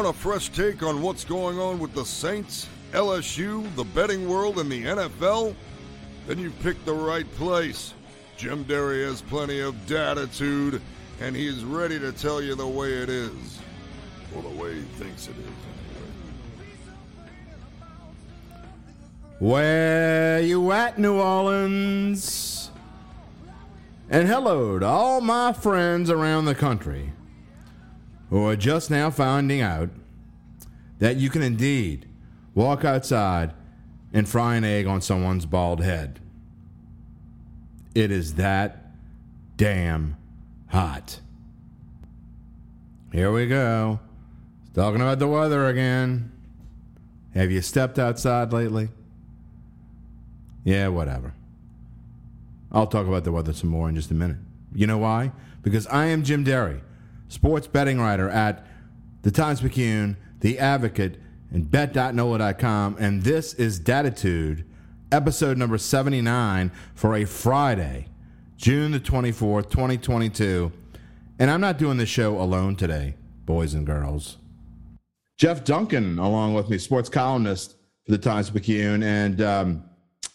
Want a fresh take on what's going on with the Saints, LSU, the betting world, and the NFL? Then you've picked the right place. Jim Derry has plenty of datitude, and he's ready to tell you the way it is. Or the way he thinks it is. Where you at, New Orleans? And hello to all my friends around the country who are just now finding out that you can indeed walk outside and fry an egg on someone's bald head. It is that damn hot. Here we go. Talking about the weather again. Have you stepped outside lately? Yeah, whatever. I'll talk about the weather some more in just a minute. You know why? Because I am Jim Derry, sports betting writer at the Times Picayune, the Advocate, and Bet.nola.com, and this is Datitude, episode number 79 for a Friday, June the 24th, 2022. And I'm not doing this show alone today, boys and girls. Jeff Duncan, along with me, sports columnist for the Times Picayune, and um,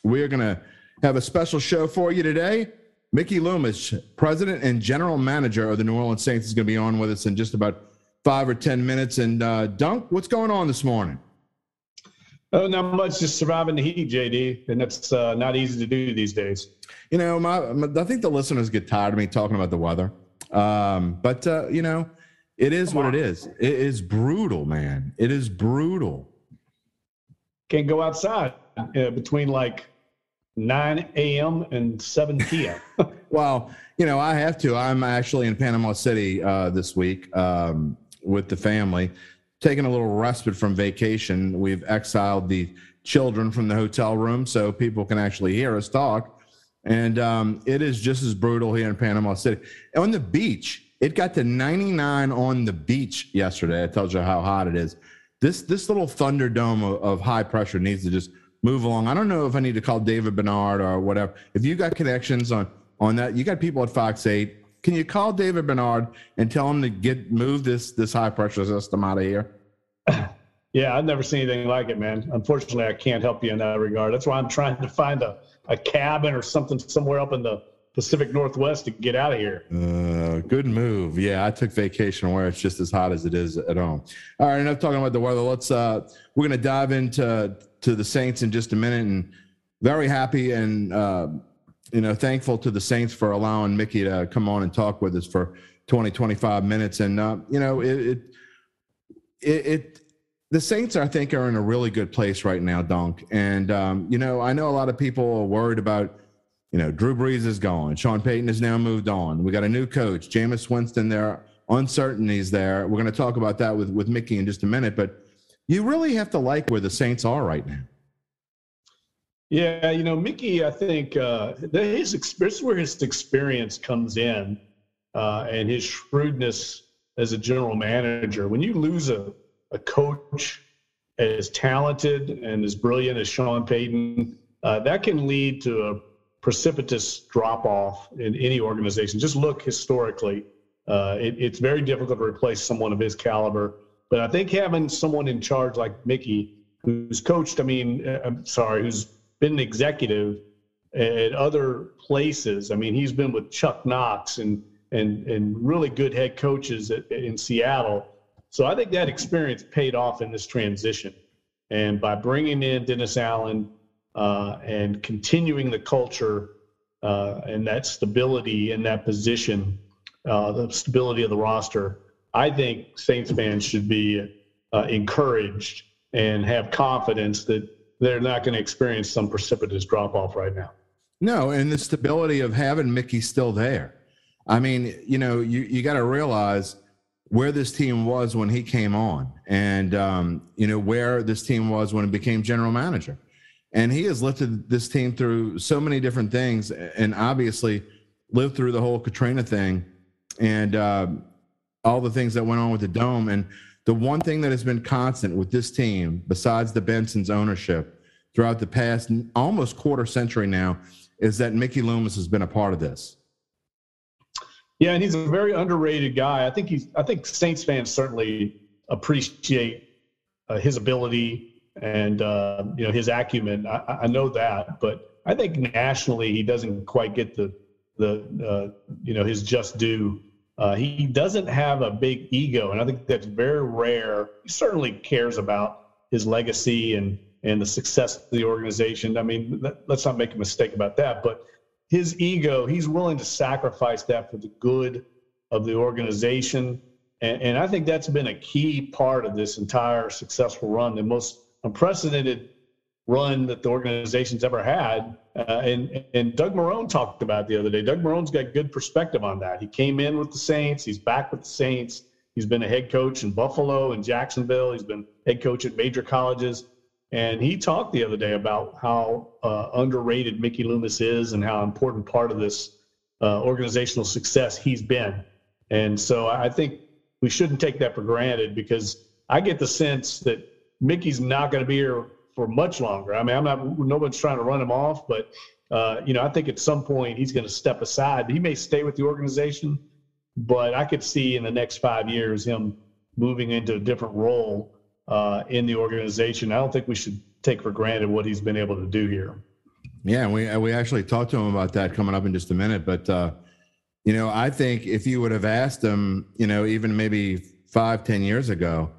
we're going to have a special show for you today. Mickey Loomis, president and general manager of the New Orleans Saints, is going to be on with us in just about five or 10 minutes. And uh, Dunk, what's going on this morning? Oh, not much. Just surviving the heat, JD, and that's uh, not easy to do these days. You know, my, my, I think the listeners get tired of me talking about the weather. Um, but uh, you know, it is Come what on. it is. It is brutal, man. It is brutal. Can't go outside uh, between like 9 a.m. and 7 p.m. well, you know, I have to. I'm actually in Panama City uh, this week um, with the family, taking a little respite from vacation. We've exiled the children from the hotel room so people can actually hear us talk. And um, it is just as brutal here in Panama City. On the beach, it got to 99 on the beach yesterday. It tells you how hot it is. This this little thunderdome of, of high pressure needs to just move along. I don't know if I need to call David Bernard or whatever. If you got connections on on that, you got people at Fox Eight. Can you call David Bernard and tell him to get move this this high pressure system out of here? Yeah, I've never seen anything like it, man. Unfortunately, I can't help you in that regard. That's why I'm trying to find a, a cabin or something somewhere up in the Pacific Northwest to get out of here. Uh, good move. Yeah, I took vacation where it's just as hot as it is at home. All right, enough talking about the weather. Let's uh, we're gonna dive into to the Saints in just a minute, and very happy and uh, you know thankful to the Saints for allowing Mickey to come on and talk with us for 20 25 minutes. And uh, you know it, it it, it the Saints, I think, are in a really good place right now, Dunk. And um, you know, I know a lot of people are worried about, you know, Drew Brees is gone, Sean Payton has now moved on. We got a new coach, Jameis Winston. There uncertainties there. We're going to talk about that with with Mickey in just a minute, but you really have to like where the Saints are right now. Yeah, you know, Mickey, I think uh, his experience, where his experience comes in, uh, and his shrewdness as a general manager. When you lose a, a coach as talented and as brilliant as Sean Payton, uh, that can lead to a precipitous drop off in any organization. Just look historically. Uh, it, it's very difficult to replace someone of his caliber. But I think having someone in charge like Mickey, who's coached, I mean, uh, I'm sorry, who's been an executive at other places. I mean, he's been with Chuck Knox and and and really good head coaches at, in Seattle. So I think that experience paid off in this transition. And by bringing in Dennis Allen uh, and continuing the culture uh, and that stability in that position, uh, the stability of the roster, I think Saints fans should be uh, encouraged and have confidence that they're not going to experience some precipitous drop off right now. No, and the stability of having Mickey still there. I mean, you know, you, you got to realize where this team was when he came on and, um, you know, where this team was when he became general manager. And he has lifted this team through so many different things and obviously lived through the whole Katrina thing. And, uh, all the things that went on with the dome. And the one thing that has been constant with this team, besides the Benson's ownership throughout the past almost quarter century now, is that Mickey Loomis has been a part of this. Yeah, and he's a very underrated guy. I think he's. I think Saints fans certainly appreciate uh, his ability and uh, you know his acumen. I, I, know that, but I think nationally he doesn't quite get the the uh, you know his just due. Uh, he doesn't have a big ego, and I think that's very rare. He certainly cares about his legacy and and the success of the organization. I mean, let's not make a mistake about that. But his ego, he's willing to sacrifice that for the good of the organization. And, and I think that's been a key part of this entire successful run, the most unprecedented run that the organization's ever had. Uh, and, and Doug Marrone talked about the other day. Doug Marrone's got good perspective on that. He came in with the Saints, he's back with the Saints. He's been a head coach in Buffalo and Jacksonville. He's been head coach at major colleges. And he talked the other day about how uh, underrated Mickey Loomis is and how important part of this uh, organizational success he's been. And so I think we shouldn't take that for granted because I get the sense that Mickey's not going to be here for much longer. I mean, I'm not, nobody's trying to run him off, but, uh, you know, I think at some point he's going to step aside. He may stay with the organization, but I could see in the next five years him moving into a different role uh, in the organization. I don't think we should take for granted what he's been able to do here. Yeah, we we actually talked to him about that coming up in just a minute. But uh, you know, I think if you would have asked him, you know, even maybe five, ten years ago,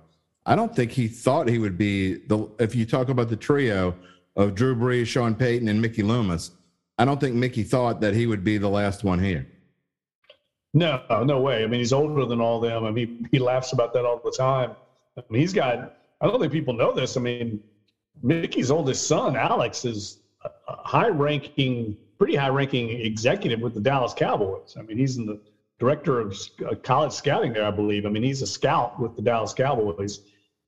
I don't think he thought he would be the. If you talk about the trio of Drew Brees, Sean Payton, and Mickey Loomis, I don't think Mickey thought that he would be the last one here. No, no way. I mean, he's older than all them. I mean, he laughs about that all the time. I mean, he's got, I don't think people know this. I mean, Mickey's oldest son, Alex, is a high ranking, pretty high ranking executive with the Dallas Cowboys. I mean, he's in the director of uh, college scouting there, I believe. I mean, he's a scout with the Dallas Cowboys.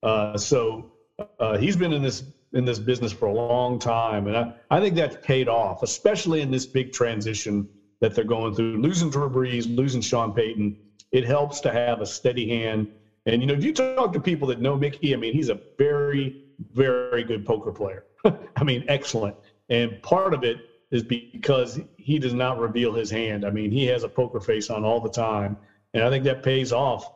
Uh, so uh, he's been in this in this business for a long time, and I, I think that's paid off, especially in this big transition that they're going through. Losing Drew Brees, losing Sean Payton, it helps to have a steady hand and you know, if you talk to people that know Mickey, I mean, he's a very, very good poker player. I mean, excellent. And part of it is because he does not reveal his hand. I mean, he has a poker face on all the time, and I think that pays off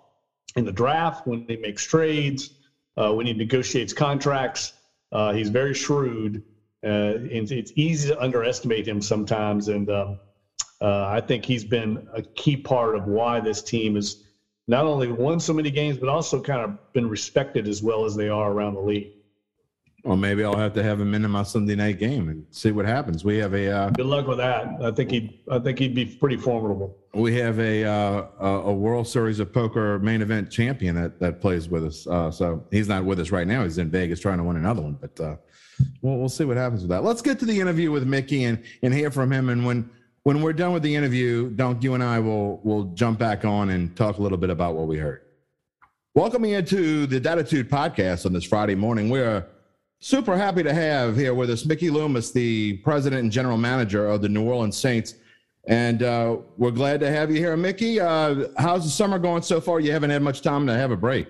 in the draft when he makes trades, when he negotiates contracts. Uh, he's very shrewd, uh, and it's easy to underestimate him sometimes. And um, uh, I think he's been a key part of why this team is not only won so many games, but also kind of been respected as well as they are around the league. Well, maybe I'll have to have him in my Sunday night game and see what happens. We have a uh, good luck with that. I think he, I think he'd be pretty formidable. We have a uh, a World Series of Poker main event champion that that plays with us. Uh, so he's not with us right now. He's in Vegas trying to win another one. But uh, we'll we'll see what happens with that. Let's get to the interview with Mickey and and hear from him. And when when we're done with the interview, Dunk, you and I will will jump back on and talk a little bit about what we heard. Welcome Welcoming into the Datitude podcast on this Friday morning. We're super happy to have here with us Mickey Loomis, the president and general manager of the New Orleans Saints. And uh, we're glad to have you here, Mickey. Uh, how's the summer going so far? You haven't had much time to have a break.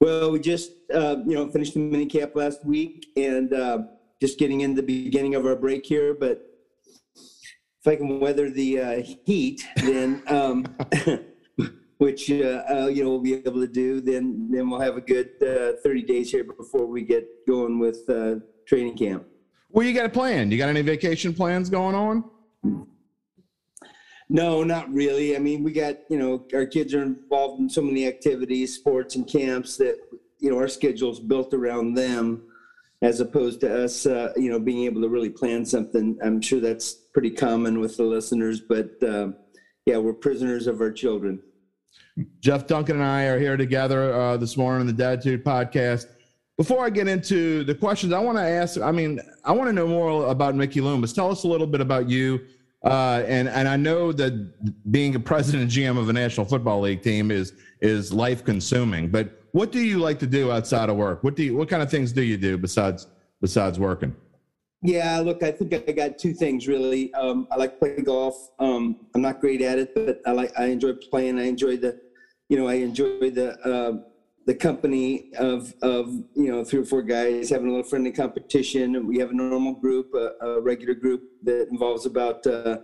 Well, we just uh, you know finished the mini camp last week and uh, just getting in the beginning of our break here, but if I can weather the uh, heat, then um, which uh, you know we'll be able to do, then then we'll have a good uh, 30 days here before we get going with uh, training camp. Well, you got a plan? You got any vacation plans going on? No, not really. I mean, we got you know our kids are involved in so many activities, sports and camps that you know our schedule's built around them as opposed to us, uh, you know, being able to really plan something. I'm sure that's pretty common with the listeners, but uh, yeah, we're prisoners of our children. Jeff Duncan and I are here together uh, this morning on the Datitude podcast. Before I get into the questions, I want to ask. I mean, I want to know more about Mickey Loomis. Tell us a little bit about you. Uh, and and I know that being a president and GM of a National Football League team is is life consuming. But what do you like to do outside of work? What do you what kind of things do you do besides besides working? Yeah, look, I think I got two things really. Um, I like playing golf. Um, I'm not great at it, but I like I enjoy playing. I enjoy the, you know, I enjoy the uh, the company of of you know three or four guys having a little friendly competition. We have a normal group, a, a regular group that involves about uh,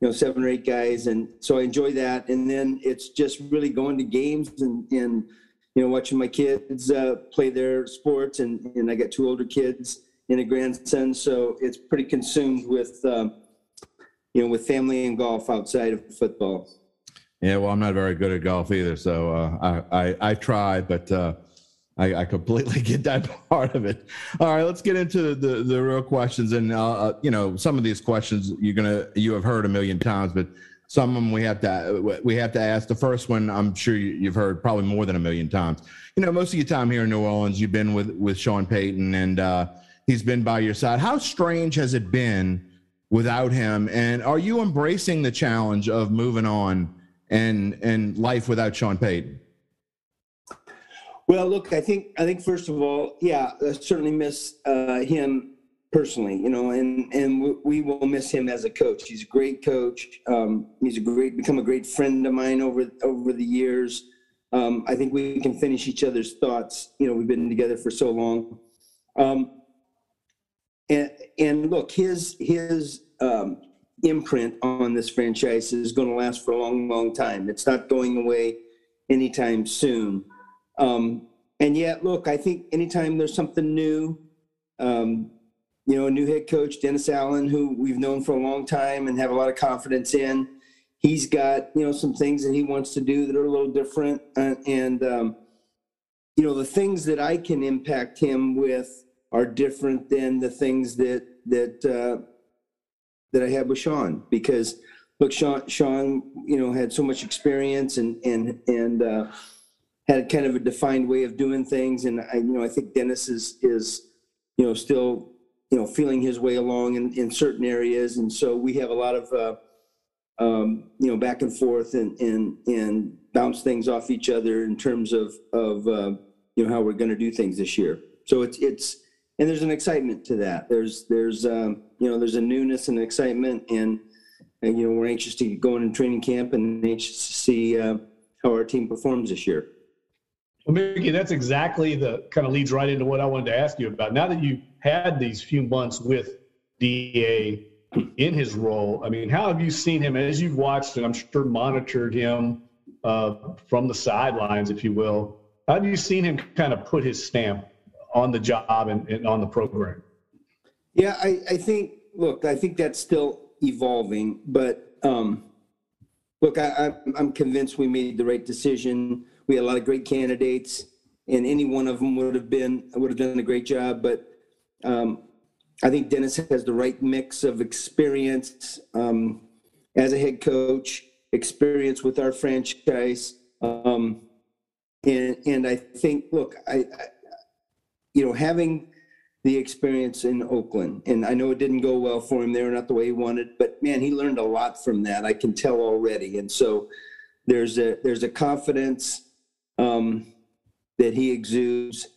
you know seven or eight guys, and so I enjoy that. And then it's just really going to games and and you know, watching my kids uh, play their sports, and and I got two older kids and a grandson, so it's pretty consumed with, um, you know, with family and golf outside of football. Yeah, well, I'm not very good at golf either, so uh, I, I I try, but uh, I, I completely get that part of it. All right, let's get into the the real questions, and uh, uh, you know, some of these questions you're gonna you have heard a million times, but some of them we have to we have to ask. The first one, I'm sure you've heard probably more than a million times. You know, most of your time here in New Orleans, you've been with with Sean Payton, and uh, he's been by your side. How strange has it been without him? And are you embracing the challenge of moving on? And and life without Sean Payton? Well, look, I think I think first of all, yeah, I certainly miss uh, him personally, you know, and and we will miss him as a coach. He's a great coach. Um, he's a great become a great friend of mine over over the years. Um, I think we can finish each other's thoughts. You know, we've been together for so long. Um, and and look, his his um, imprint on this franchise is going to last for a long, long time. It's not going away anytime soon. Um, and yet, look, I think anytime there's something new, um, you know, a new head coach, Dennis Allen, who we've known for a long time and have a lot of confidence in, he's got, you know, some things that he wants to do that are a little different. Uh, and, um, you know, the things that I can impact him with are different than the things that, that, uh, that I had with Sean because look, Sean, Sean, you know, had so much experience and and and uh, had kind of a defined way of doing things, and I, you know, I think Dennis is is you know still you know feeling his way along in, in certain areas, and so we have a lot of uh, um, you know back and forth and and and bounce things off each other in terms of of uh, you know how we're going to do things this year. So it's it's and there's an excitement to that. There's there's um, you know there's a newness and excitement, and, and you know we're anxious to get going in training camp and anxious to see uh, how our team performs this year. Well, Mickey, that's exactly the kind of leads right into what I wanted to ask you about. Now that you've had these few months with Da in his role, I mean, how have you seen him as you've watched and I'm sure monitored him uh, from the sidelines, if you will? How have you seen him kind of put his stamp on the job and, and on the program? Yeah, I, I think, look, I think that's still evolving, but um, look, I, I'm convinced we made the right decision. We had a lot of great candidates, and any one of them would have been would have done a great job. But um, I think Dennis has the right mix of experience um, as a head coach, experience with our franchise, um, and and I think, look, I, I you know, having the experience in Oakland, and I know it didn't go well for him there, not the way he wanted, but man, he learned a lot from that. I can tell already, and so there's a there's a confidence um, that he exudes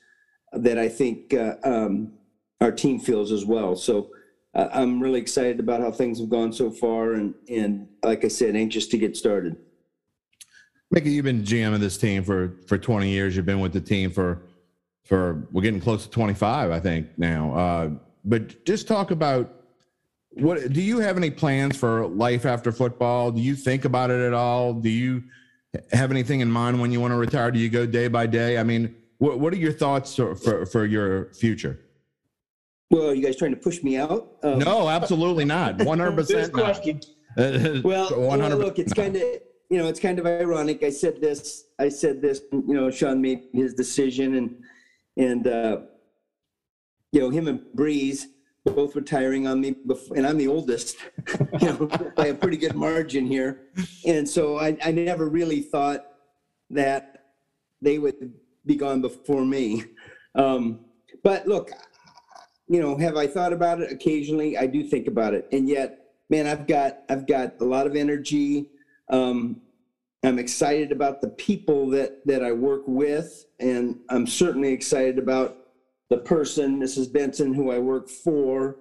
that I think uh, um, our team feels as well. So uh, I'm really excited about how things have gone so far, and and like I said, anxious to get started. Mickey, you've been GM of this team for for 20 years. You've been with the team for for we're getting close to 25, I think now. Uh, but just talk about what do you have any plans for life after football? Do you think about it at all? Do you have anything in mind when you want to retire? Do you go day by day? I mean, what what are your thoughts for for, for your future? Well, are you guys trying to push me out? Um, no, absolutely not. One hundred percent. Well, well, look, it's kind of you know it's kind of ironic. I said this. I said this. You know, Sean made his decision, and and uh, you know him and Brees both retiring on me, before, and I'm the oldest, you know, by a pretty good margin here. And so I, I never really thought that they would be gone before me. Um, but look, you know, have I thought about it occasionally? I do think about it, and yet, man, I've got I've got a lot of energy. Um, I'm excited about the people that that I work with, and I'm certainly excited about the person, Mrs. Benson, who I work for.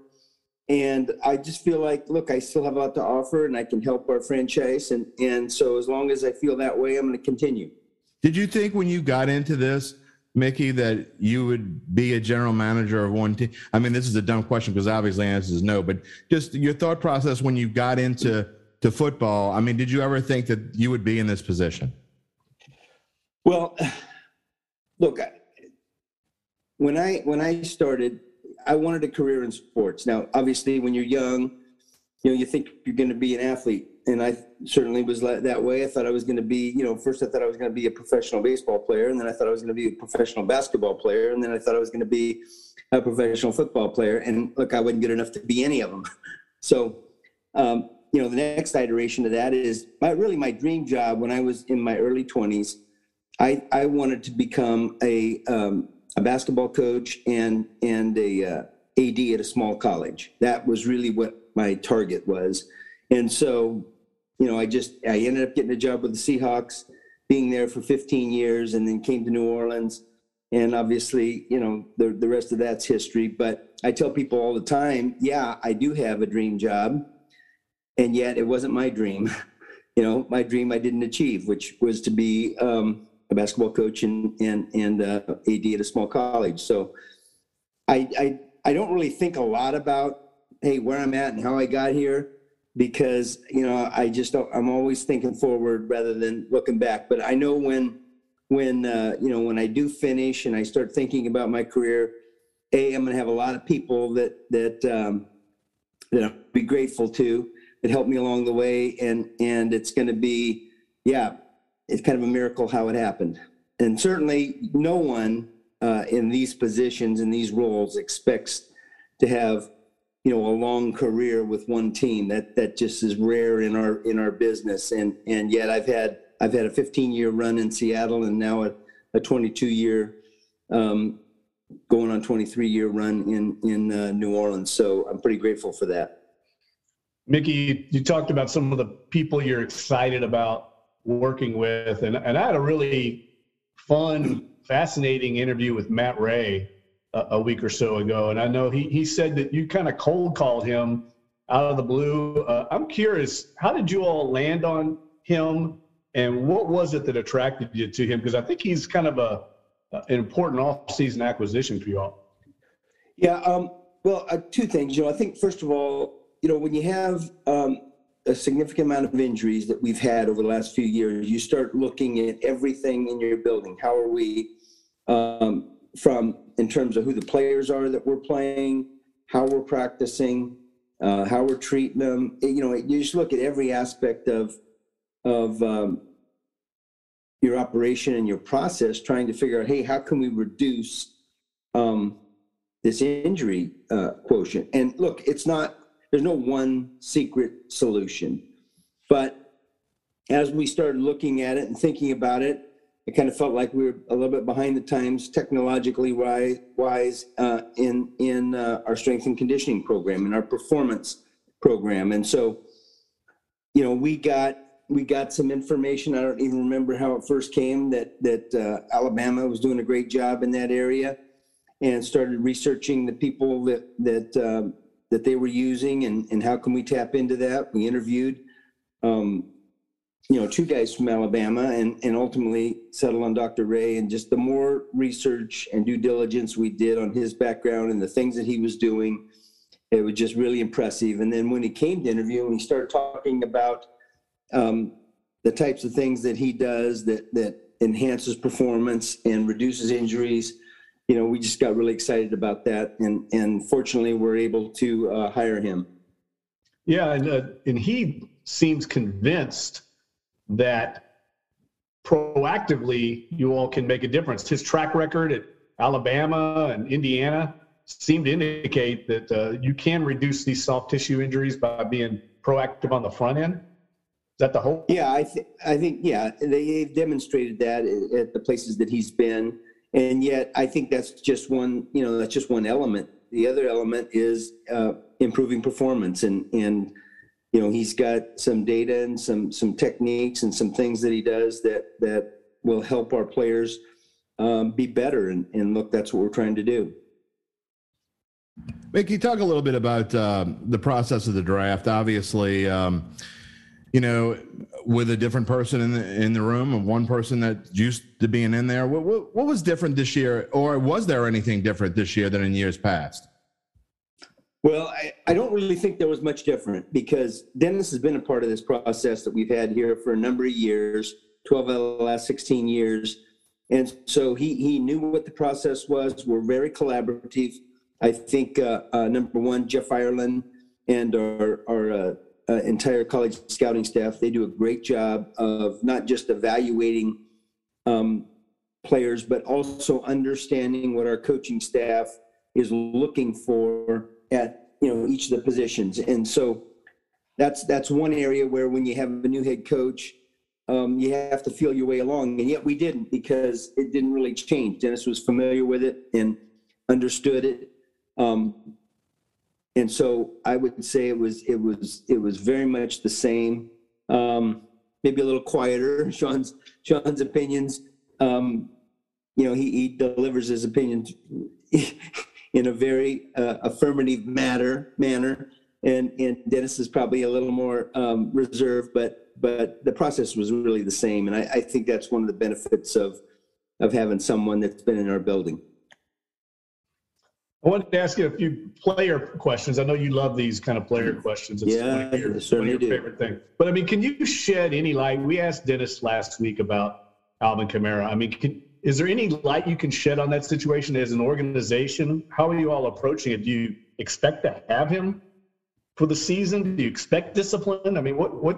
And I just feel like, look, I still have a lot to offer, and I can help our franchise. And and so as long as I feel that way, I'm going to continue. Did you think when you got into this, Mickey, that you would be a general manager of one team? I mean, this is a dumb question because obviously the answer is no, but just your thought process when you got into to football. I mean, did you ever think that you would be in this position? Well, look, when I when I started, I wanted a career in sports. Now, obviously, when you're young, you know, you think you're going to be an athlete, and I certainly was that way. I thought I was going to be, you know, first I thought I was going to be a professional baseball player, and then I thought I was going to be a professional basketball player, and then I thought I was going to be a professional football player. And look, I wasn't good enough to be any of them. So, um, you know, the next iteration of that is my really my dream job when I was in my early 20s. I I wanted to become a um, a basketball coach and and a uh, AD at a small college. That was really what my target was. And so, you know, I just I ended up getting a job with the Seahawks, being there for 15 years, and then came to New Orleans. And obviously, you know, the the rest of that's history. But I tell people all the time, yeah, I do have a dream job, and yet it wasn't my dream. You know, my dream I didn't achieve, which was to be um, a basketball coach and and and uh, AD at a small college. So, I, I I don't really think a lot about hey where i'm at and how i got here because you know i just i'm always thinking forward rather than looking back but i know when when uh, you know when i do finish and i start thinking about my career a i'm going to have a lot of people that that um, that i'll be grateful to that helped me along the way and and it's going to be yeah it's kind of a miracle how it happened. And certainly no one uh, in these positions in these roles expects to have you know a long career with one team. That that just is rare in our in our business. And and yet i've had i've had a 15 year run in seattle and now a, a 22 year um, going on 23 year run in in uh, new orleans. So i'm pretty grateful for that mickey you talked about some of the people you're excited about working with and, and i had a really fun fascinating interview with Matt Rhea a, a week or so ago, and I know he he said that you kind of cold called him out of the blue. Uh, I'm curious, how did you all land on him, and what was it that attracted you to him? Because I think he's kind of a an important off-season acquisition for you all. Yeah. Um, well, uh, two things. You know, I think first of all, you know, when you have um, a significant amount of injuries that we've had over the last few years, you start looking at everything in your building. How are we? Um, from in terms of who the players are that we're playing, how we're practicing, uh, how we're treating them. You know, you just look at every aspect of of um, your operation and your process, trying to figure out, hey, how can we reduce um, this injury uh, quotient? And look, it's not. There's no one secret solution, but as we started looking at it and thinking about it, it kind of felt like we were a little bit behind the times technologically wise uh, in in uh, our strength and conditioning program and our performance program. And so you know we got we got some information i don't even remember how it first came that that uh, alabama was doing a great job in that area and started researching the people that that um, that they were using and and how can we tap into that we interviewed um, you know, two guys from Alabama and, and ultimately settled on Dr. Rhea. And just the more research and due diligence we did on his background and the things that he was doing, it was just really impressive. And then when he came to interview and he started talking about um, the types of things that he does that, that enhances performance and reduces injuries, you know, we just got really excited about that. And, and fortunately, we're able to uh, hire him. Yeah. And, uh, and he seems convinced that proactively you all can make a difference. His track record at Alabama and Indiana seem to indicate that uh, you can reduce these soft tissue injuries by being proactive on the front end. Is that the hope? Yeah, I, th- I think, yeah, they've demonstrated that at the places that he's been. And yet, I think that's just one, you know, that's just one element. The other element is uh, improving performance and, and, you know he's got some data and some some techniques and some things that he does that that will help our players um, be better and, and look that's what we're trying to do Mickey, talk a little bit about um, the process of the draft. Obviously, um, you know, with a different person in the in the room, and one person that used to being in there. What, what, what was different this year, or was there anything different this year than in years past? Well, I, I don't really think there was much different because Dennis has been a part of this process that we've had here for a number of years, 12 out of the last 16 years. and so he he knew what the process was. We're very collaborative. I think uh, uh, number one, Jeff Ireland and our our uh, uh, entire college scouting staff they do a great job of not just evaluating um, players, but also understanding what our coaching staff is looking for at you know each of the positions. And so that's that's one area where when you have a new head coach, um, you have to feel your way along. And yet we didn't because it didn't really change. Dennis was familiar with it and understood it. Um, and so I would say it was it was it was very much the same. Um, maybe a little quieter. Sean's Sean's opinions. Um, you know, he, he delivers his opinions in a very uh, affirmative manner manner, and and Dennis is probably a little more um, reserved, but but the process was really the same, and I, I think that's one of the benefits of of having someone that's been in our building. I wanted to ask you a few player questions. I know you love these kind of player questions. It's yeah, one of your, one of your favorite things. But I mean, can you shed any light? We asked Dennis last week about Alvin Kamara. I mean, can, is there any light you can shed on that situation as an organization? How are you all approaching it? Do you expect to have him for the season? Do you expect discipline? I mean, what what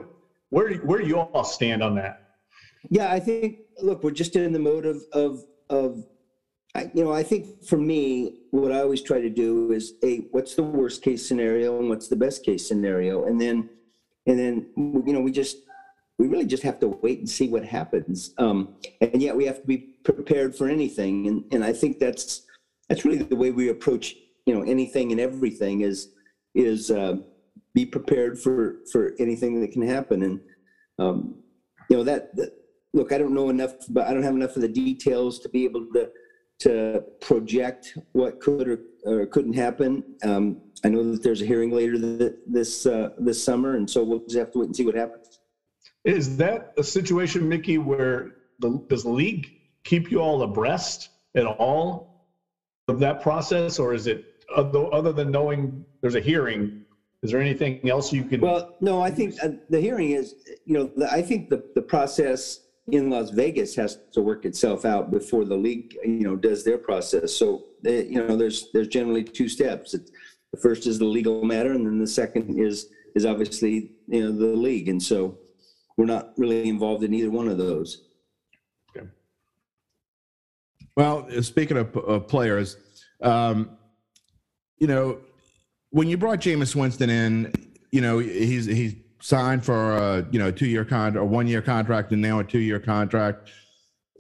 where where do you all stand on that? Yeah, I think look, we're just in the mode of of of I, you know, I think for me, what I always try to do is, a what's the worst case scenario and what's the best case scenario, and then, and then, you know, we just, we really just have to wait and see what happens. Um, and yet, we have to be prepared for anything, and and I think that's that's really the way we approach, you know, anything and everything is is uh, be prepared for for anything that can happen, and um, you know that, that look, I don't know enough, but I don't have enough of the details to be able to to project what could or, or couldn't happen. Um, I know that there's a hearing later this uh, this summer, and so we'll just have to wait and see what happens. Is that a situation, Mickey, where the, does the league keep you all abreast at all of that process, or is it other, other than knowing there's a hearing? Is there anything else you can? Well, no. I think uh, the hearing is, you know, the, I think the the process in Las Vegas has to work itself out before the league, you know, does their process. So, eh, you know, there's there's generally two steps. It's, the first is the legal matter, and then the second is is obviously you know the league. And so, we're not really involved in either one of those. Okay. Well, uh, speaking of, of players, um, you know, when you brought Jameis Winston in, you know, he's he's signed for a you know two year contract or one year contract and now a two year contract.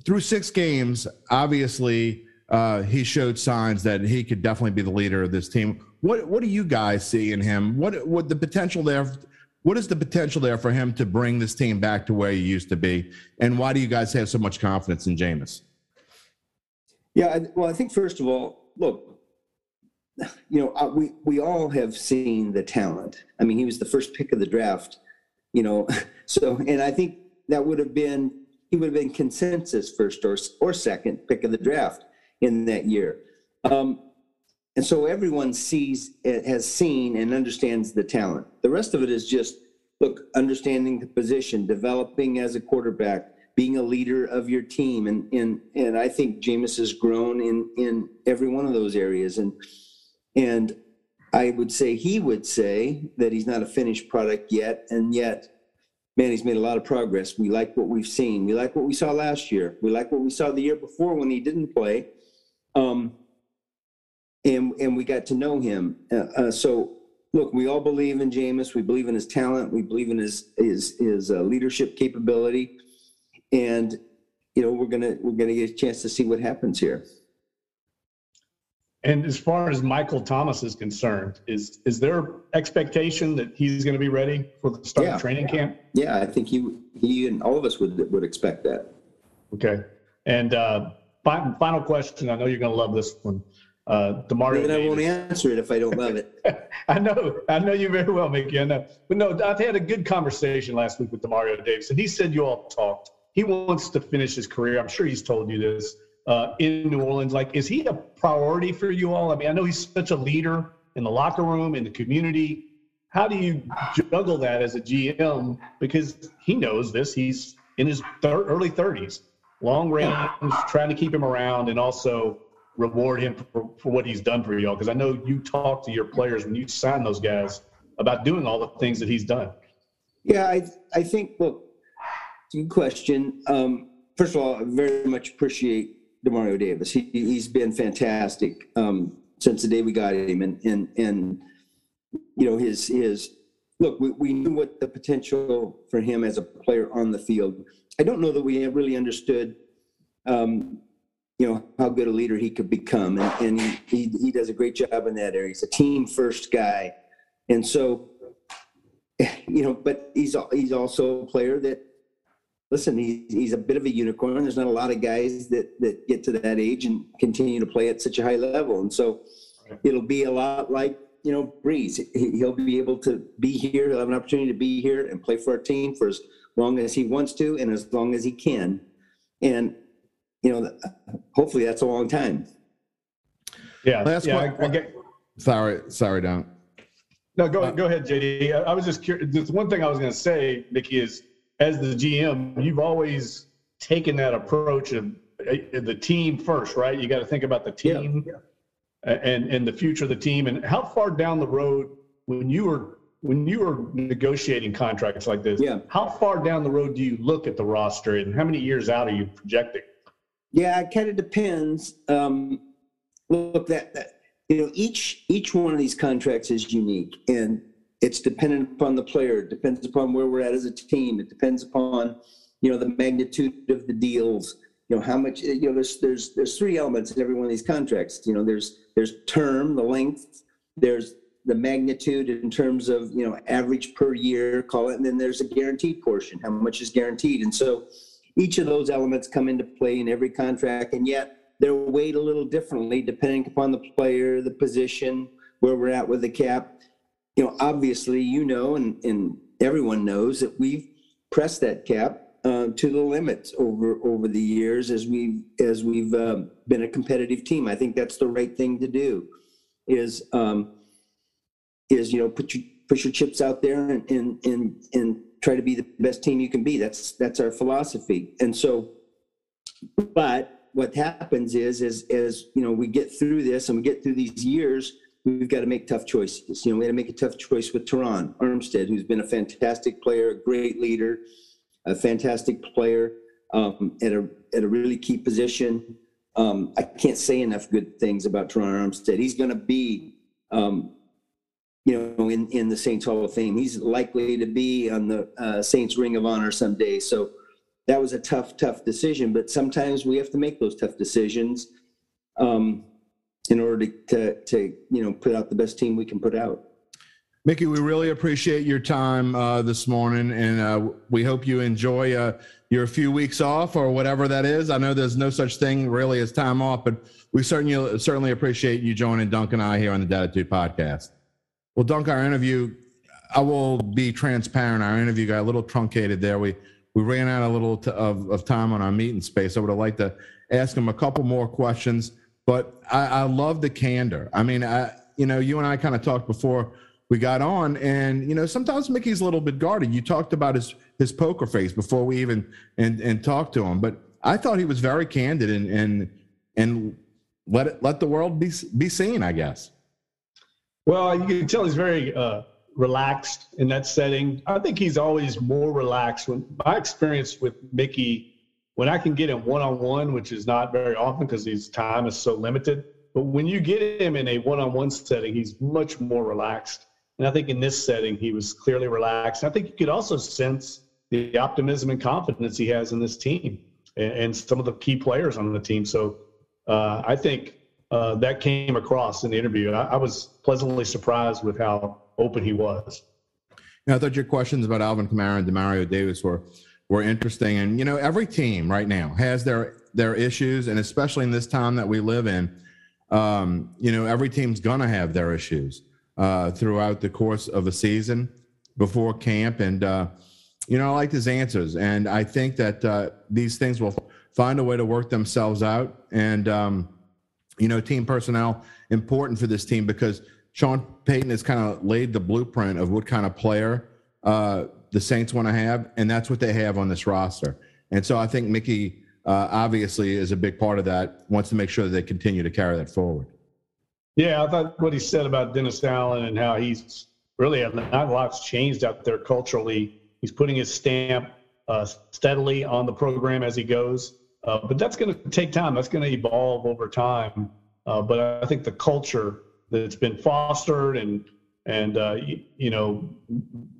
Through six games, obviously uh, he showed signs that he could definitely be the leader of this team. What what do you guys see in him? What what the potential there? What is the potential there for him to bring this team back to where he used to be? And why do you guys have so much confidence in Jameis? Yeah, well, I think first of all, look, you know, uh, we we all have seen the talent. I mean, he was the first pick of the draft, you know. So, and I think that would have been he would have been consensus first or or second pick of the draft in that year. Um, and so everyone sees has seen and understands the talent. The rest of it is just look, understanding the position, developing as a quarterback, being a leader of your team, and and and I think Jameis has grown in in every one of those areas and and I would say he would say that he's not a finished product yet, and yet, man, he's made a lot of progress. We like what we've seen. We like what we saw last year. We like what we saw the year before when he didn't play, um, and and we got to know him. Uh, uh, so look, we all believe in Jameis. We believe in his talent. We believe in his his his uh, leadership capability, and you know we're gonna we're gonna get a chance to see what happens here. And as far as Michael Thomas is concerned, is is there expectation that he's going to be ready for the start yeah. of training camp? Yeah, I think he he and all of us would would expect that. Okay. And uh, final, final question. I know you're going to love this one. Uh, Demario. And I won't answer it if I don't love it. I know. I know you very well, Mickey. I know. But no, I've had a good conversation last week with Demario Davis, and he said you all talked. He wants to finish his career. I'm sure he's told you this uh, in New Orleans. Like, is he a priority for you all? I mean, I know he's such a leader in the locker room, in the community. How do you juggle that as a GM? Because he knows this. He's in his thir- early 30s. long range, trying to keep him around, and also reward him for, for what he's done for y'all? Because I know you talk to your players when you sign those guys about doing all the things that he's done. Yeah, I I think look, good question. Um, first of all, I very much appreciate Demario Davis. He he's been fantastic um, since the day we got him, and and and you know his his look. We, we knew what the potential for him as a player on the field. I don't know that we really understood. Um, you know how good a leader he could become, and, and he, he he does a great job in that area. He's a team first guy, and so you know, but he's he's also a player that listen, he's he's a bit of a unicorn. There's not a lot of guys that that get to that age and continue to play at such a high level, and so it'll be a lot like you know Brees. He'll be able to be here. He'll have an opportunity to be here and play for our team for as long as he wants to and as long as he can, and you know, hopefully that's a long time. Yeah, Last yeah. I, I get, sorry, sorry, Don. No, go uh, go ahead, JD. I, I was just curious. Just one thing I was going to say, Mickey, is as the GM, you've always taken that approach of uh, the team first, right? You got to think about the team yeah. and and the future of the team. And how far down the road when you were when you were negotiating contracts like this, yeah. how far down the road do you look at the roster and how many years out are you projecting? Yeah, it kind of depends. Um, look, that, that you know each each one of these contracts is unique and it's dependent upon the player it depends upon where we're at as a team it depends upon you know the magnitude of the deals. You know how much you know there's there's there's three elements in every one of these contracts. You know there's there's term the length there's the magnitude in terms of you know average per year call it and then there's a guaranteed portion how much is guaranteed. And so each of those elements come into play in every contract and yet they're weighed a little differently depending upon the player, the position, where we're at with the cap. You know, obviously, you know, and, and everyone knows that we've pressed that cap uh, to the limits over over the years as we've as we've uh, been a competitive team. I think that's the right thing to do. Is um, is you know put your put your chips out there and and and, and try to be the best team you can be. That's that's our philosophy. And so, but what happens is, is, as you know, we get through this and we get through these years, we've got to make tough choices. You know, we had to make a tough choice with Terron Armstead, who's been a fantastic player, a great leader, a fantastic player um, at a at a really key position. Um, I can't say enough good things about Terron Armstead. He's going to be, um, you know, in in the Saints Hall of Fame. He's likely to be on the uh, Saints Ring of Honor someday. So that was a tough, tough decision. But sometimes we have to make those tough decisions um, in order to, to, to, you know, put out the best team we can put out. Mickey, we really appreciate your time uh, this morning, and uh, we hope you enjoy uh, your few weeks off or whatever that is. I know there's no such thing really as time off, but we certainly certainly appreciate you joining Dunk and I here on the Datitude Podcast. Well, Dunk, our interview, I will be transparent. Our interview got a little truncated there. We we ran out a little t- of, of time on our meeting space. I would have liked to ask him a couple more questions, but I, I love the candor. I mean, I, you know, you and I kind of talked before we got on, and you know, sometimes Mickey's a little bit guarded. You talked about his his poker face before we even and and talked to him, but I thought he was very candid and and and let it let the world be be seen. I guess. Well, you can tell he's very uh, relaxed in that setting. I think he's always more relaxed. When my experience with Mickey, when I can get him one on one, which is not very often because his time is so limited, but when you get him in a one on one setting, he's much more relaxed. And I think in this setting, he was clearly relaxed. I think you could also sense the optimism and confidence he has in this team and, and some of the key players on the team. So uh, I think uh, that came across in the interview. I, I was pleasantly surprised with how open he was. Yeah, I thought your questions about Alvin Kamara and Demario Davis were were interesting. And you know, every team right now has their their issues, and especially in this time that we live in, um, you know, every team's gonna have their issues uh, throughout the course of a season before camp. And uh, you know, I like his answers, and I think that uh, these things will find a way to work themselves out. And um, you know, team personnel important for this team because Sean Payton has kind of laid the blueprint of what kind of player uh, the Saints want to have, and that's what they have on this roster. And so I think Mickey uh, obviously is a big part of that. Wants to make sure that they continue to carry that forward. Yeah, I thought what he said about Dennis Allen and how he's really not a lot's changed out there culturally. He's putting his stamp uh, steadily on the program as he goes, uh, but that's going to take time. That's going to evolve over time. Uh, but I think the culture that's been fostered and and uh, you, you, know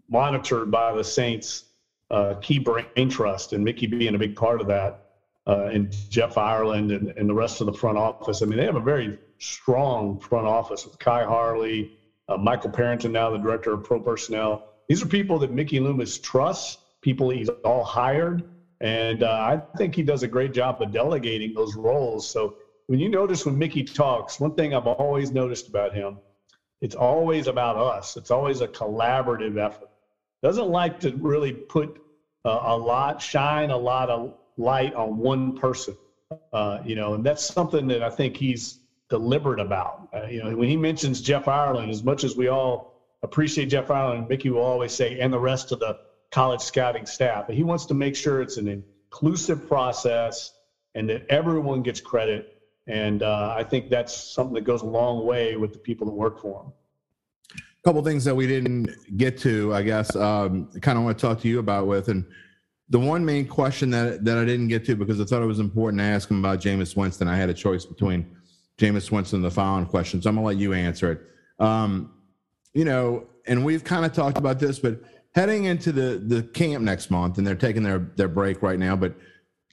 monitored by the Saints uh, key brain trust and Mickey being a big part of that, uh, and Jeff Ireland and, and the rest of the front office. I mean, they have a very strong front office with Khai Harley, uh, Michael Parenton, now the director of pro personnel. These are people that Mickey Loomis trusts, people he's all hired. And uh, I think he does a great job of delegating those roles. So when you notice when Mickey talks, one thing I've always noticed about him, it's always about us. It's always a collaborative effort. Doesn't like to really put uh, a lot, shine a lot of light on one person. Uh, you know, and that's something that I think he's deliberate about. Uh, you know, when he mentions Jeff Ireland, as much as we all appreciate Jeff Ireland, Mickey will always say, and the rest of the college scouting staff. But he wants to make sure it's an inclusive process and that everyone gets credit. And uh, I think that's something that goes a long way with the people that work for them. A couple things that we didn't get to, I guess, um, kind of want to talk to you about with, and the one main question that that I didn't get to because I thought it was important to ask him about Jameis Winston. I had a choice between Jameis Winston the following questions. I'm gonna let you answer it. Um, you know, and we've kind of talked about this, but heading into the the camp next month, and they're taking their their break right now, but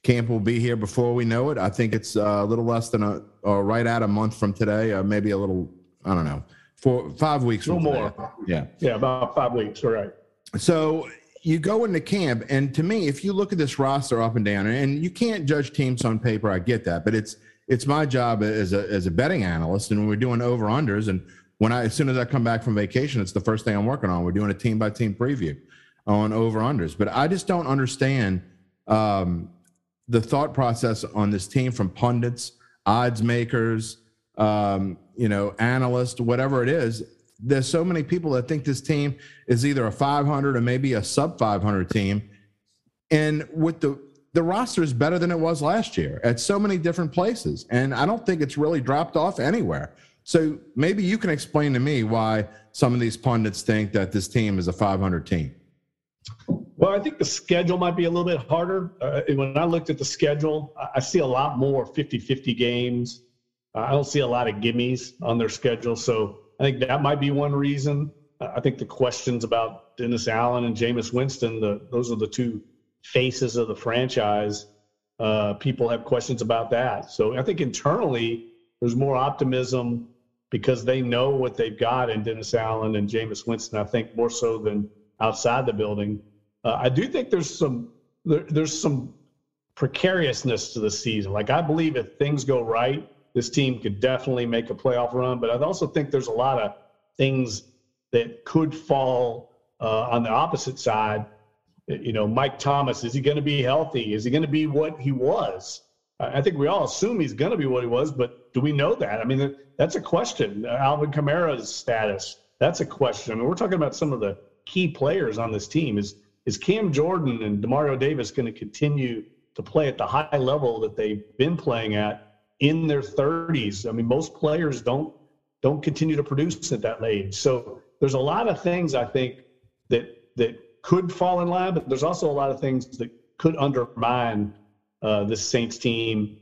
camp will be here before we know it. I think it's uh, a little less than a or right at a month from today, uh, maybe a little. I don't know, for five weeks. No more. Yeah. Yeah, about five weeks. All right. So you go into camp, and to me, if you look at this roster up and down, and you can't judge teams on paper, I get that, but it's it's my job as a as a betting analyst, and we're doing over unders. And when I as soon as I come back from vacation, it's the first thing I'm working on. We're doing a team by team preview on over unders. But I just don't understand um, the thought process on this team from pundits, odds makers, um, you know, analysts, whatever it is. There's so many people that think this team is either a 500 or maybe a sub 500 team. And with the the roster is better than it was last year at so many different places. And I don't think it's really dropped off anywhere. So maybe you can explain to me why some of these pundits think that this team is a 500 team. Well, I think the schedule might be a little bit harder. Uh, when I looked at the schedule, I see a lot more 50 50 games. I don't see a lot of gimmies on their schedule. So I think that might be one reason. I think the questions about Dennis Allen and Jameis Winston, the, those are the two faces of the franchise, uh, people have questions about that. So I think internally there's more optimism because they know what they've got in Dennis Allen and Jameis Winston. I think more so than outside the building. Uh, I do think there's some there, there's some precariousness to the season. Like I believe if things go right, this team could definitely make a playoff run. But I also think there's a lot of things that could fall uh, on the opposite side you know, Mike Thomas, is he going to be healthy? Is he going to be what he was? I think we all assume he's going to be what he was, but do we know that? I mean, that's a question. Alvin Kamara's status, that's a question. I mean, we're talking about some of the key players on this team. Is is Cam Jordan and Demario Davis going to continue to play at the high level that they've been playing at in their 30s? I mean, most players don't don't continue to produce at that age. So there's a lot of things I think that that could fall in line, but there's also a lot of things that could undermine uh, this Saints team.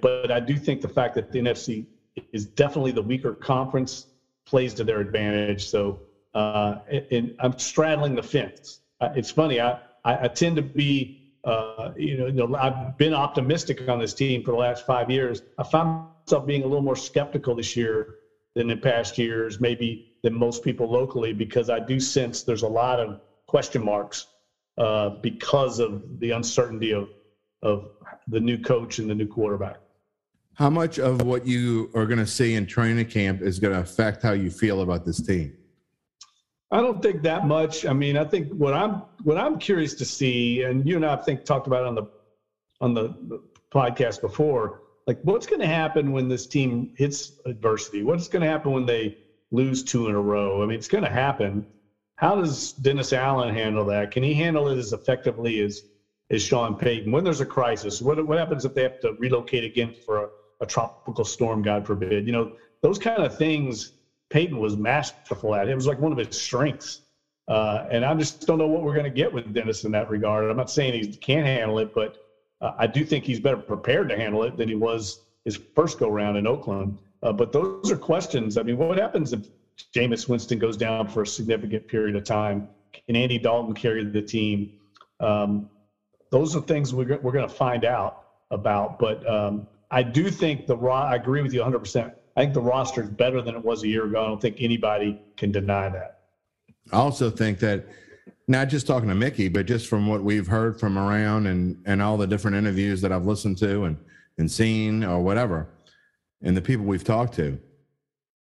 But I do think the fact that the NFC is definitely the weaker conference plays to their advantage. So uh, and I'm straddling the fence. It's funny. I, I, I tend to be, uh, you, know, you know, I've been optimistic on this team for the last five years. I found myself being a little more skeptical this year than in past years, maybe than most people locally, because I do sense there's a lot of question marks uh, because of the uncertainty of of the new coach and the new quarterback. How much of what you are going to see in training camp is going to affect how you feel about this team? I don't think that much. I mean, I think what I'm what I'm curious to see, and you and I, think talked about on the on the podcast before, like what's going to happen when this team hits adversity? What's going to happen when they lose two in a row? I mean, it's going to happen. How does Dennis Allen handle that? Can he handle it as effectively as is Sean Payton. When there's a crisis, what, what happens if they have to relocate again for a, a tropical storm, God forbid? You know, those kind of things Payton was masterful at. It was like one of his strengths. Uh, and I just don't know what we're going to get with Dennis in that regard. I'm not saying he can't handle it, but uh, I do think he's better prepared to handle it than he was his first go round in Oakland. Uh, but those are questions. I mean, what happens if Jameis Winston goes down for a significant period of time? Can Andy Dalton carry the team? Um, those are things we're, we're going to find out about. But um, I do think the raw, I agree with you 100%. I think the roster is better than it was a year ago. I don't think anybody can deny that. I also think that not just talking to Mickey, but just from what we've heard from around and, and all the different interviews that I've listened to and, and seen or whatever, and the people we've talked to,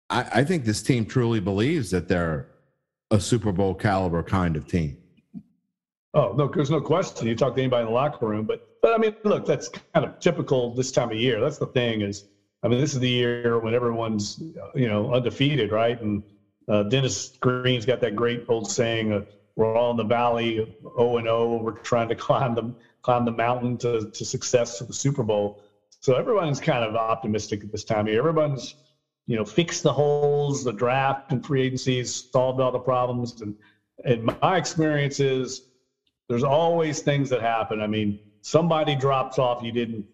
I, I think this team truly believes that they're a Super Bowl caliber kind of team. Oh no, there's no question. You talk to anybody in the locker room, but but I mean, look, that's kind of typical this time of year. That's the thing is, I mean, this is the year when everyone's you know undefeated, right? And uh, Dennis Green's got that great old saying, uh, "We're all in the valley, O and O. We're trying to climb the climb the mountain to to success to the Super Bowl." So everyone's kind of optimistic at this time of year. Everyone's you know fixed the holes, the draft and free agencies, solved all the problems, and and my experience is there's always things that happen. I mean, somebody drops off you didn't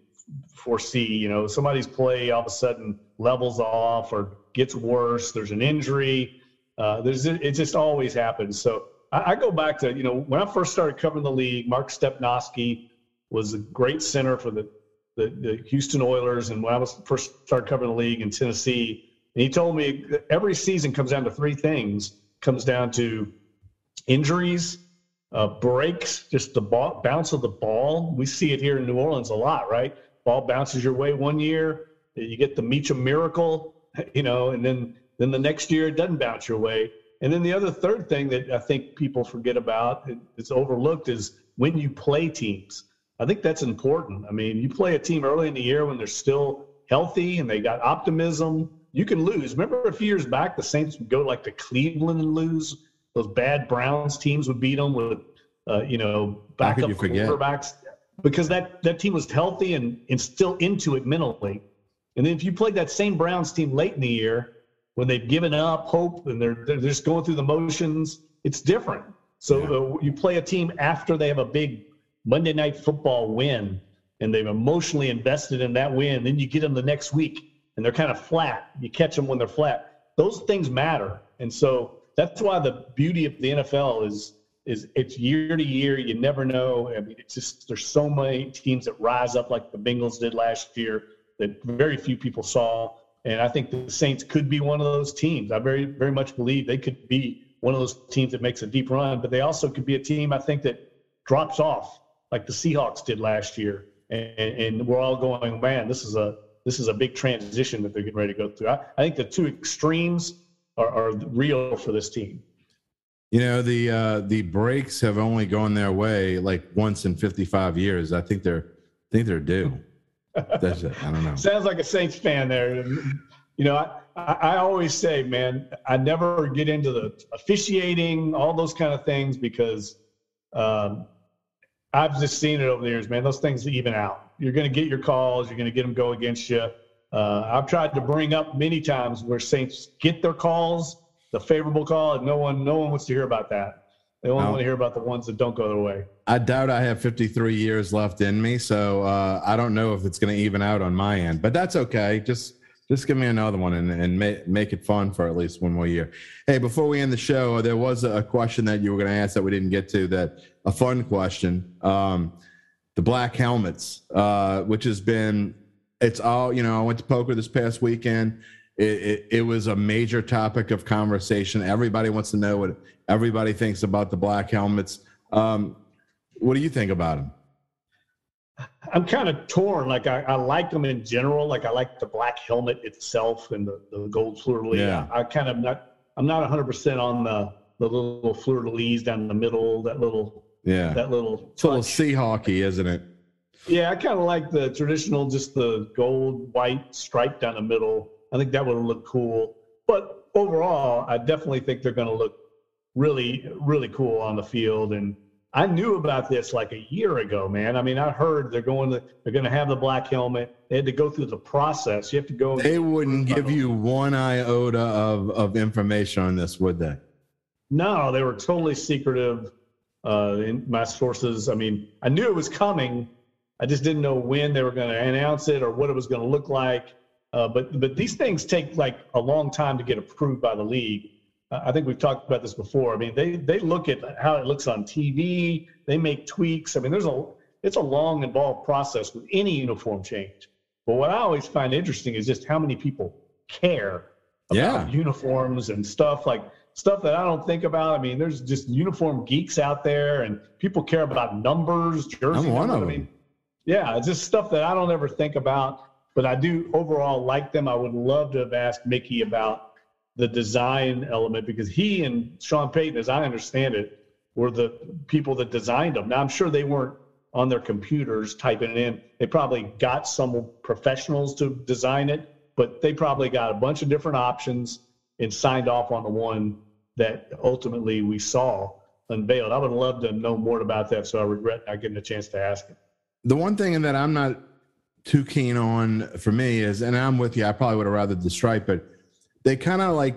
foresee. You know, somebody's play all of a sudden levels off or gets worse. There's an injury. Uh, there's it just always happens. So I, I, go back to you know when I first started covering the league, Mark Stepnoski was a great center for the, the, the Houston Oilers, and when I was first started covering the league in Tennessee, and he told me every season comes down to three things: comes down to injuries uh, breaks, just the ball, bounce of the ball. We see it here in New Orleans a lot, right? Ball bounces your way one year, you get the Meachem miracle, you know, and then then the next year it doesn't bounce your way. And then the other third thing that I think people forget about, it's overlooked, is when you play teams. I think that's important. I mean, you play a team early in the year when they're still healthy and they got optimism. You can lose. Remember a few years back, the Saints would go like to Cleveland and lose those bad Browns teams would beat them with, uh, you know, backup quarterbacks because that, that team was healthy and, and still into it mentally. And then if you played that same Browns team late in the year when they've given up hope and they're, they're just going through the motions, it's different. So yeah. you play a team after they have a big Monday night football win and they've emotionally invested in that win. Then you get them the next week and they're kind of flat. You catch them when they're flat. Those things matter. And so that's why the beauty of the NFL is is it's year to year. You never know. I mean, it's just there's so many teams that rise up like the Bengals did last year that very few people saw. And I think the Saints could be one of those teams. I very very much believe they could be one of those teams that makes a deep run, but they also could be a team I think that drops off like the Seahawks did last year. And, and we're all going, man, this is a this is a big transition that they're getting ready to go through. I, I think the two extremes are, are real for this team. You know the uh, the breaks have only gone their way like once in 55 years. I think they're I think they're due. That's it. I don't know. Sounds like a Saints fan there. You know, I, I always say, man, I never get into the officiating, all those kind of things because um, I've just seen it over the years, man. Those things even out. You're going to get your calls. You're going to get them go against you. Uh, I've tried to bring up many times where Saints get their calls, the favorable call, and no one, no one wants to hear about that. They only no. want to hear about the ones that don't go their way. I doubt I have 53 years left in me, so uh, I don't know if it's going to even out on my end. But that's okay. Just just give me another one and, and make, make it fun for at least one more year. Hey, before we end the show, there was a question that you were going to ask that we didn't get to. That a fun question. Um, the black helmets, uh, which has been it's all you know. I went to poker this past weekend. It, it, it, was a major topic of conversation. Everybody wants to know what everybody thinks about the black helmets. Um, what do you think about them? I'm kind of torn. Like I, I, like them in general. Like I like the black helmet itself and the, the gold fleur de lis. Yeah. I, I kind of not. I'm not 100 percent on the the little fleur de lis down the middle. That little. Yeah. That little. It's a little Seahawky, isn't it? Yeah, I kind of like the traditional, just the gold, white stripe down the middle. I think that would look cool. But overall, I definitely think they're going to look really, really cool on the field. And I knew about this like a year ago, man. I mean, I heard they're going to they're going to have the black helmet. They had to go through the process. You have to go. They wouldn't give you one iota of of information on this, would they? No, they were totally secretive. Uh, in my sources, I mean, I knew it was coming. I just didn't know when they were going to announce it or what it was going to look like. Uh, but but these things take like a long time to get approved by the league. Uh, I think we've talked about this before. I mean, they they look at how it looks on TV. They make tweaks. I mean, there's a it's a long involved process with any uniform change. But what I always find interesting is just how many people care about Yeah. uniforms and stuff like stuff that I don't think about. I mean, there's just uniform geeks out there, and people care about numbers, jersey I'm one numbers. of I mean, them. yeah, it's just stuff that I don't ever think about, but I do overall like them. I would love to have asked Mickey about the design element because he and Sean Payton, as I understand it, were the people that designed them. Now, I'm sure they weren't on their computers typing it in. They probably got some professionals to design it, but they probably got a bunch of different options and signed off on the one that ultimately we saw unveiled. I would love to know more about that, so I regret not getting a chance to ask him. The one thing that I'm not too keen on for me is, and I'm with you, I probably would have rather the stripe, but they kind of like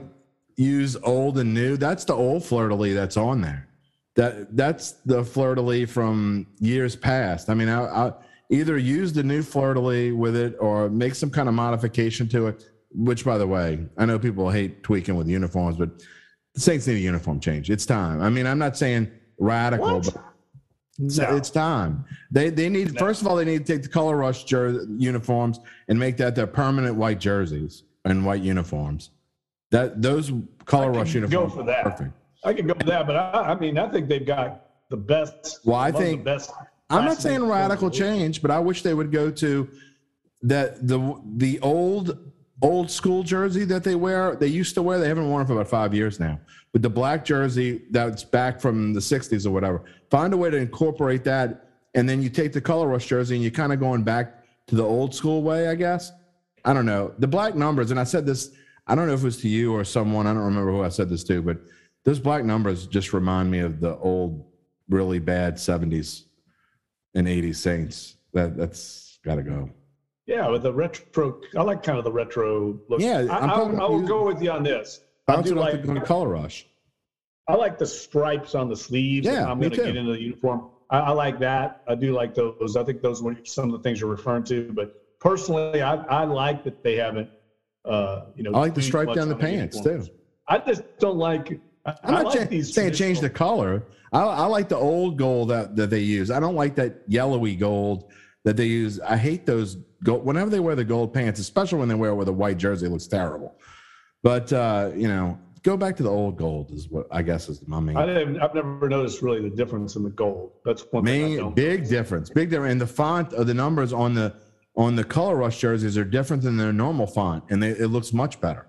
use old and new. That's the old fleur de lis that's on there. That that's the fleur de lis from years past. I mean, I, I either use the new fleur de lis with it or make some kind of modification to it. Which, by the way, I know people hate tweaking with uniforms, but the Saints need a uniform change. It's time. I mean, I'm not saying radical, What? but no. It's time. They they need first of all they need to take the color rush jer- uniforms and make that their permanent white jerseys and white uniforms. That those color rush uniforms. go for that. perfect. I could go for that, but I, I mean, I think they've got the best. Well, I think the best. I'm not saying radical change, but I wish they would go to that the the old old school jersey that they wear. They used to wear. They haven't worn it for about five years now. But the black jersey that's back from the '60s or whatever. Find a way to incorporate that, and then you take the color rush jersey and you're kind of going back to the old school way, I guess. I don't know the black numbers, and I said this. I don't know if it was to you or someone. I don't remember who I said this to, but those black numbers just remind me of the old, really bad '70s and 80s Saints. That that's got to go. Yeah, with the retro, I like kind of the retro look. Yeah, I, I'm I, I will go with you on this. I do it off like. the color rush. I like the stripes on the sleeves. Yeah, I'm going to get into the uniform. I, I like that. I do like those. I think those were some of the things you're referring to. But personally, I, I like that they haven't. Uh, you know, I like the stripe down the pants too. I just don't like. I, I'm I not like cha- these saying change the color. I, I like the old gold that, that they use. I don't like that yellowy gold that they use. I hate those gold. Whenever they wear the gold pants, especially when they wear it with a white jersey, it looks terrible. But uh, you know, go back to the old gold is what I guess is my main. I I've never noticed really the difference in the gold. That's one Main big difference, big difference. And the font of the numbers on the on the color rush jerseys are different than their normal font, and they, it looks much better.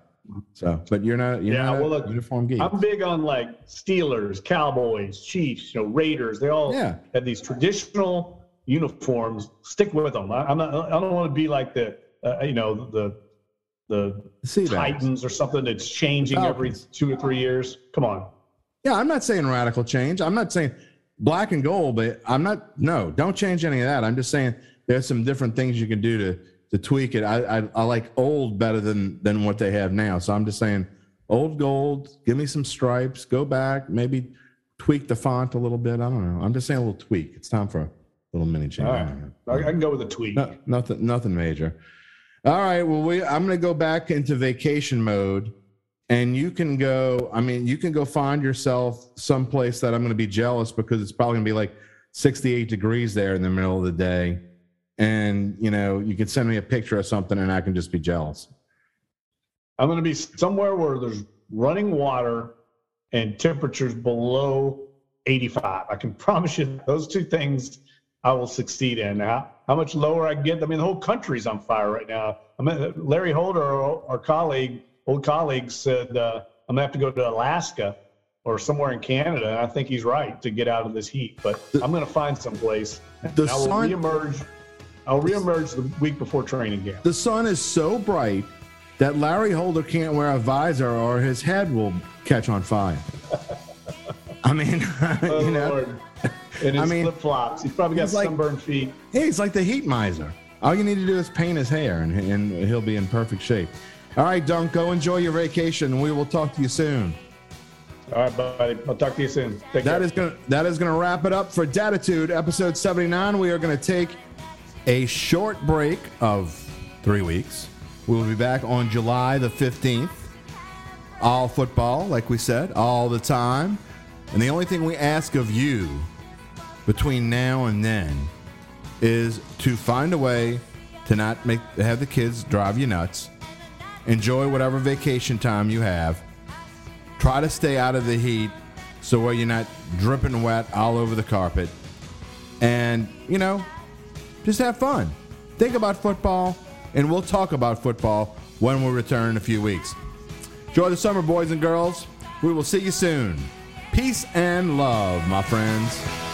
So, but you're not you're Yeah, not well, look, uniform geek. I'm big on like Steelers, Cowboys, Chiefs, you know, Raiders. They all Yeah. have these traditional uniforms. Stick with them. I, I'm not. I don't want to be like the, uh, you know, the the? Titans or something that's changing every two or three years. Come on. Yeah, I'm not saying radical change. I'm not saying black and gold, but I'm not. No, don't change any of that. I'm just saying there's some different things you can do to to tweak it. I I, I like old better than than what they have now. So I'm just saying old gold. Give me some stripes. Go back. Maybe tweak the font a little bit. I don't know. I'm just saying a little tweak. It's time for a little mini change. All I right. don't I, know. I can go with a tweak. No, nothing, nothing major. All right. Well, we I'm going to go back into vacation mode, and you can go. I mean, you can go find yourself someplace that I'm going to be jealous because it's probably going to be like 68 degrees there in the middle of the day, and you know you can send me a picture of something, and I can just be jealous. I'm going to be somewhere where there's running water and temperatures below 85. I can promise you those two things I will succeed in. How, how much lower I get? I mean, the whole country's on fire right now. I mean, Larry Holder, our, our colleague, old colleague, said uh, I'm going to have to go to Alaska or somewhere in Canada. And I think he's right to get out of this heat. But I'm going to find some place. The I will sun- reemerge. I'll reemerge the week before training camp. The sun is so bright that Larry Holder can't wear a visor or his head will catch on fire. I mean, Oh, you know. Lord. In his I mean, flip flops. He's probably got he's like- sunburned feet. Hey, he's like the heat miser. All you need to do is paint his hair, and, and he'll be in perfect shape. All right, Dunk, go enjoy your vacation. We will talk to you soon. All right, buddy. I'll talk to you soon. Take That care. is gonna that is gonna wrap it up for Datitude episode 79. We are gonna take a short break of three weeks. We will be back on July the 15th. All football, like we said, all the time. And the only thing we ask of you between now and then is to find a way to not make have the kids drive you nuts. Enjoy whatever vacation time you have. Try to stay out of the heat so where you're not dripping wet all over the carpet. And, you know, just have fun. Think about football, and we'll talk about football when we return in a few weeks. Enjoy the summer, boys and girls. We will see you soon. Peace and love, my friends.